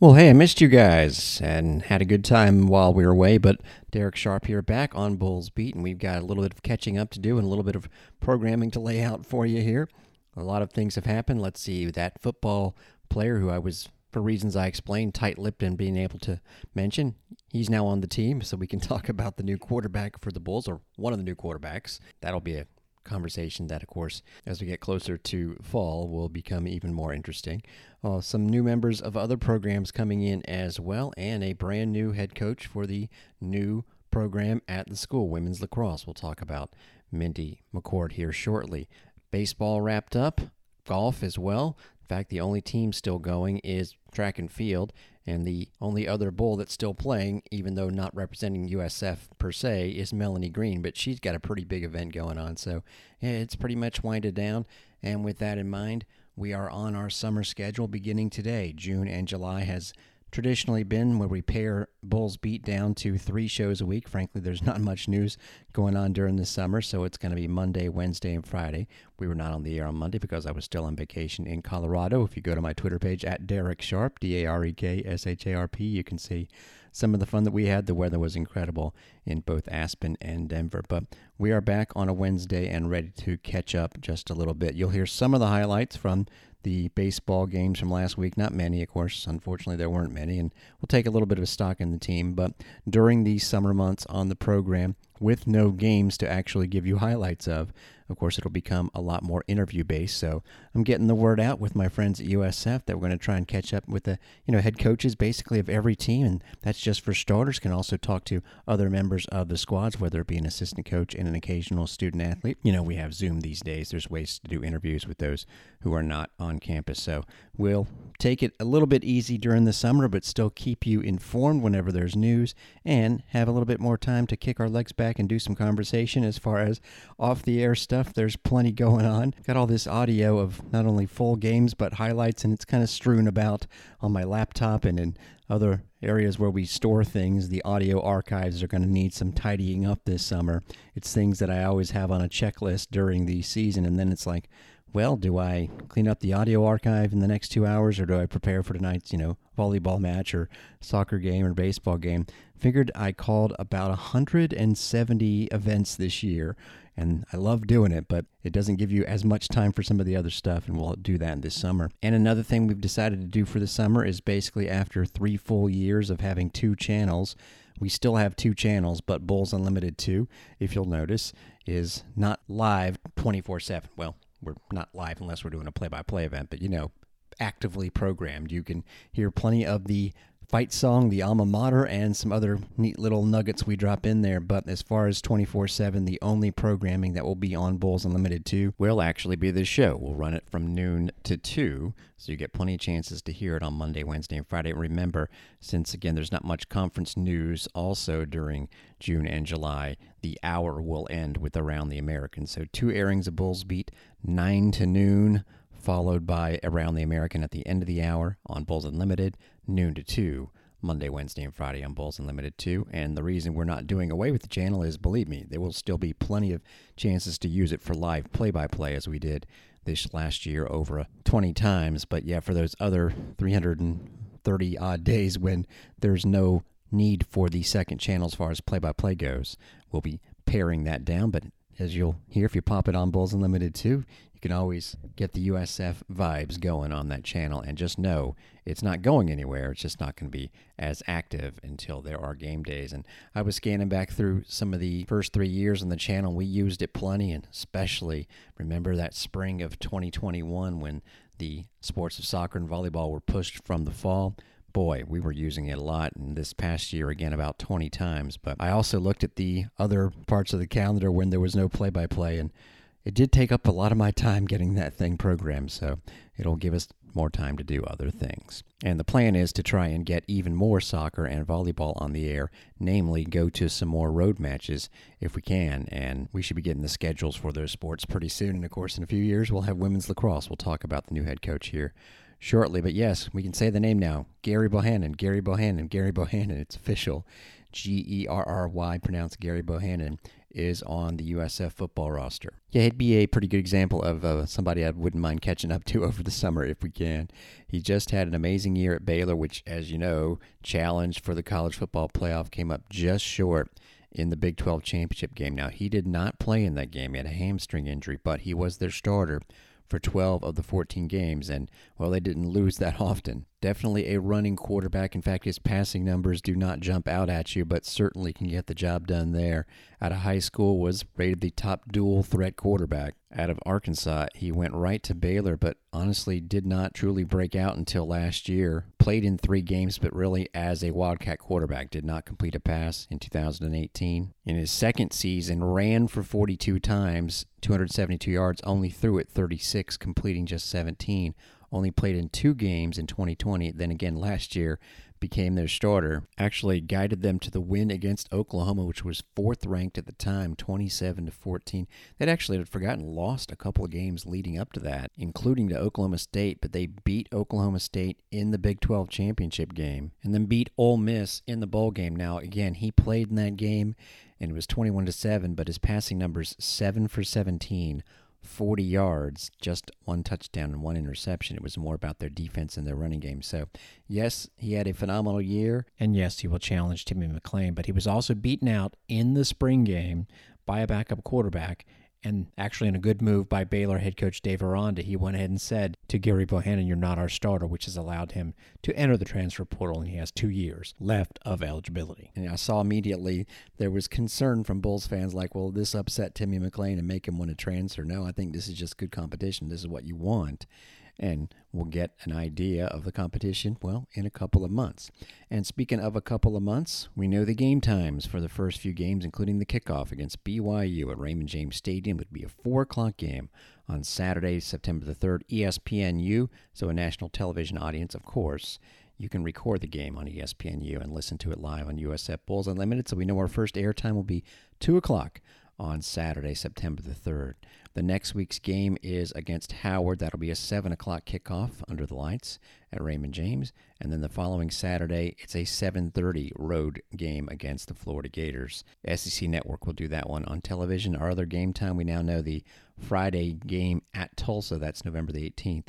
Well, hey, I missed you guys and had a good time while we were away, but Darek Sharp here back on Bulls Beat, and we've got a little bit of catching up to do and a little bit of programming to lay out for you here. A lot of things have happened. Let's see, that football player who I was, for reasons I explained, tight lipped and being able to mention, he's now on the team, so we can talk about the new quarterback for the Bulls, or one of the new quarterbacks. That'll be a conversation that, of course, as we get closer to fall, will become even more interesting. Uh, some new members of other programs coming in as well, and a brand new head coach for the new program at the school, women's lacrosse. We'll talk about Mindy McCord here shortly. Baseball wrapped up, golf as well. In fact, the only team still going is track and field, and the only other bull that's still playing, even though not representing USF per se, is Melanie Green. But she's got a pretty big event going on. So it's pretty much winded down. And with that in mind, we are on our summer schedule beginning today. June and July has traditionally been where we pair Bulls Beat down to three shows a week. Frankly, there's not much news going on during the summer, so it's going to be Monday, Wednesday, and Friday. We were not on the air on Monday because I was still on vacation in Colorado. If you go to my Twitter page at Darek Sharp, D A R E K S H A R P, you can see some of the fun that we had. The weather was incredible in both Aspen and Denver. But we are back on a Wednesday and ready to catch up just a little bit. You'll hear some of the highlights from the baseball games from last week. Not many, of course. Unfortunately, there weren't many. And we'll take a little bit of a stock in the team. But during these summer months on the program, with no games to actually give you highlights of, of course, it'll become a lot more interview based. So I'm getting the word out with my friends at USF that we're going to try and catch up with the you know head coaches basically of every team, and that's just for starters. Can also talk to other members of the squads, whether it be an assistant coach and an occasional student athlete. You know, we have Zoom these days. There's ways to do interviews with those who are not on campus. So we'll take it a little bit easy during the summer, but still keep you informed whenever there's news and have a little bit more time to kick our legs back and do some conversation as far as off the air stuff. There's plenty going on. Got all this audio of not only full games but highlights, and it's kind of strewn about on my laptop and in other areas where we store things. The audio archives are going to need some tidying up this summer. It's things that I always have on a checklist during the season, and then it's like, well, do I clean up the audio archive in the next two hours, or do I prepare for tonight's, you know, volleyball match or soccer game or baseball game? Figured I called about 170 events this year and I love doing it, but it doesn't give you as much time for some of the other stuff, and we'll do that this summer. And another thing we've decided to do for the summer is basically after three full years of having two channels, we still have two channels, but Bulls Unlimited 2, if you'll notice, is not live 24 7. Well, we're not live unless we're doing a play by play event, but you know, actively programmed. You can hear plenty of the fight song, the alma mater, and some other neat little nuggets we drop in there. But as far as 24 7, the only programming that will be on Bulls Unlimited 2 will actually be this show. We'll run it from noon to 2, so you get plenty of chances to hear it on Monday, Wednesday, and Friday. Remember, since again, there's not much conference news also during June and July, the hour will end with Around the American. So two airings of Bulls Beat, 9 to noon followed by Around the American at the end of the hour on Bulls Unlimited, noon to 2, Monday, Wednesday, and Friday on Bulls Unlimited 2. And the reason we're not doing away with the channel is, believe me, there will still be plenty of chances to use it for live play by play as we did this last year over 20 times. But yeah, for those other 330 odd days when there's no need for the second channel as far as play by play goes, we'll be paring that down. But as you'll hear if you pop it on Bulls Unlimited 2, you can always get the USF vibes going on that channel and just know it's not going anywhere. It's just not going to be as active until there are game days. And I was scanning back through some of the first three years on the channel. We used it plenty, and especially remember that spring of 2021 when the sports of soccer and volleyball were pushed from the fall boy, we were using it a lot. And this past year, again, about 20 times. But I also looked at the other parts of the calendar when there was no play by play. And it did take up a lot of my time getting that thing programmed, so it'll give us more time to do other things. And the plan is to try and get even more soccer and volleyball on the air, namely, go to some more road matches if we can. And we should be getting the schedules for those sports pretty soon. And of course, in a few years, we'll have women's lacrosse. We'll talk about the new head coach here shortly. But yes, we can say the name now Gerry Bohannon, Gerry Bohannon, Gerry Bohannon. It's official. G E R R Y, pronounced Gary Bohannon is on the USF football roster. Yeah, he'd be a pretty good example of uh, somebody I wouldn't mind catching up to over the summer if we can. He just had an amazing year at Baylor, which, as you know, challenged for the college football playoff, came up just short in the Big 12 championship game. Now, he did not play in that game. He had a hamstring injury, but he was their starter for 12 of the 14 games, and well, they didn't lose that often. Definitely a running quarterback. In fact, his passing numbers do not jump out at you, but certainly can get the job done there. Out of high school, was rated the top dual threat quarterback. Out of Arkansas, he went right to Baylor, but honestly did not truly break out until last year. Played in three games, but really as a Wildcat quarterback. Did not complete a pass in 2018. In his second season, ran for 42 times, 272 yards, only threw it 36, completing just 17 only played in two games in 2020, then again last year became their starter, actually guided them to the win against Oklahoma, which was fourth ranked at the time, 27 to 14. They'd actually had forgotten lost a couple of games leading up to that, including to Oklahoma State, but they beat Oklahoma State in the Big 12 championship game and then beat Ole Miss in the bowl game. Now, again, he played in that game and it was 21 to 7, but his passing numbers 7 for 17 40 yards, just one touchdown and one interception. It was more about their defense and their running game. So, yes, he had a phenomenal year. And yes, he will challenge Timmy McClain, but he was also beaten out in the spring game by a backup quarterback and actually, in a good move by Baylor head coach Dave Aranda, he went ahead and said to Gerry Bohannon, You're not our starter, which has allowed him to enter the transfer portal, and he has two years left of eligibility. And I saw immediately there was concern from Bulls fans like, Well, this upset Timmy McClain and make him want to transfer. No, I think this is just good competition. This is what you want and we'll get an idea of the competition, well, in a couple of months. And speaking of a couple of months, we know the game times for the first few games, including the kickoff against BYU at Raymond James Stadium, would be a 4 o'clock game on Saturday, September the 3rd, ESPNU, so a national television audience, of course. You can record the game on ESPNU and listen to it live on USF Bulls Unlimited. So we know our first airtime will be 2 o'clock on Saturday, September the 3rd. The next week's game is against Howard. That'll be a 7 o'clock kickoff under the lights at Raymond James. And then the following Saturday, it's a 7.30 road game against the Florida Gators. SEC Network will do that one on television. Our other game time, we now know the Friday game at Tulsa. That's November the 18th.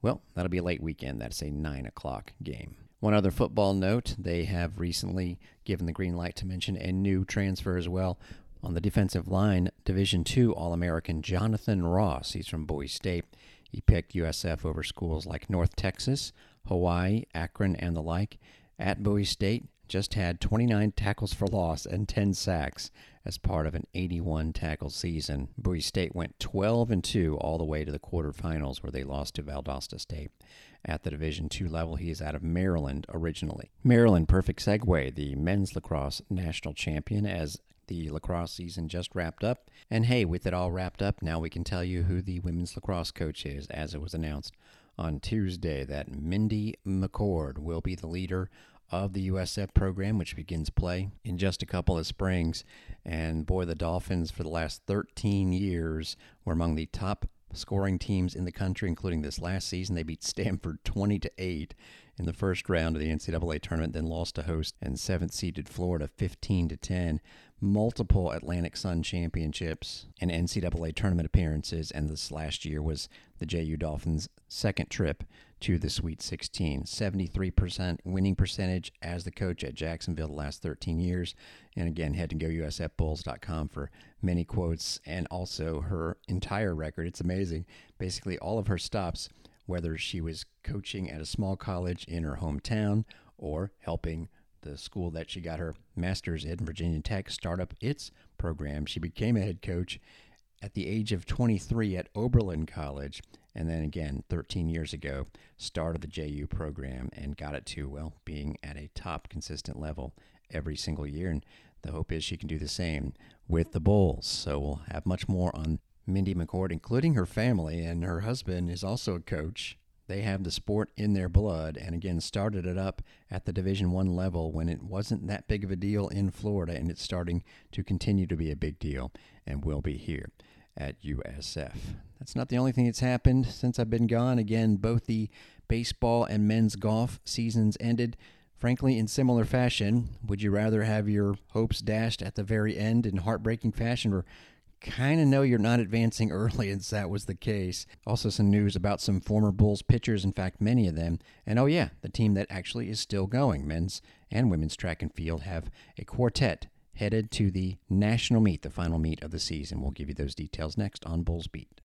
Well, that'll be a late weekend. That's a 9 o'clock game. One other football note, they have recently given the green light to mention a new transfer as well. On the defensive line, Division II All American Jonathan Ross. He's from Bowie State. He picked USF over schools like North Texas, Hawaii, Akron, and the like. At Bowie State, just had 29 tackles for loss and 10 sacks as part of an 81 tackle season. Bowie State went 12 and 2 all the way to the quarterfinals where they lost to Valdosta State. At the Division II level, he is out of Maryland originally. Maryland, perfect segue, the men's lacrosse national champion as the lacrosse season just wrapped up. And hey, with it all wrapped up, now we can tell you who the women's lacrosse coach is, as it was announced on Tuesday that Mindy McCord will be the leader of the USF program, which begins play in just a couple of springs. And boy, the Dolphins for the last 13 years were among the top scoring teams in the country, including this last season. They beat Stanford 20 to 8 in the first round of the NCAA tournament, then lost to host and seventh seeded Florida 15 to 10 multiple Atlantic Sun championships and NCAA tournament appearances, and this last year was the JU Dolphins' second trip to the Sweet 16. 73% winning percentage as the coach at Jacksonville the last 13 years. And again, head to gousfbulls.com for many quotes and also her entire record. It's amazing. Basically, all of her stops, whether she was coaching at a small college in her hometown or helping the school that she got her master's at in, Virginia Tech, start up its program. She became a head coach at the age of 23 at Oberlin College, and then again 13 years ago started the JU program and got it to well being at a top consistent level every single year. And the hope is she can do the same with the Bulls. So we'll have much more on Mindy McCord, including her family, and her husband is also a coach they have the sport in their blood and again started it up at the division 1 level when it wasn't that big of a deal in Florida and it's starting to continue to be a big deal and will be here at USF. That's not the only thing that's happened since I've been gone. Again, both the baseball and men's golf seasons ended Frankly, in similar fashion, would you rather have your hopes dashed at the very end in heartbreaking fashion or kind of know you're not advancing early as that was the case. Also, some news about some former Bulls pitchers, in fact, many of them. And oh, yeah, the team that actually is still going, men's and women's track and field, have a quartet headed to the national meet, the final meet of the season. We'll give you those details next on Bulls Beat.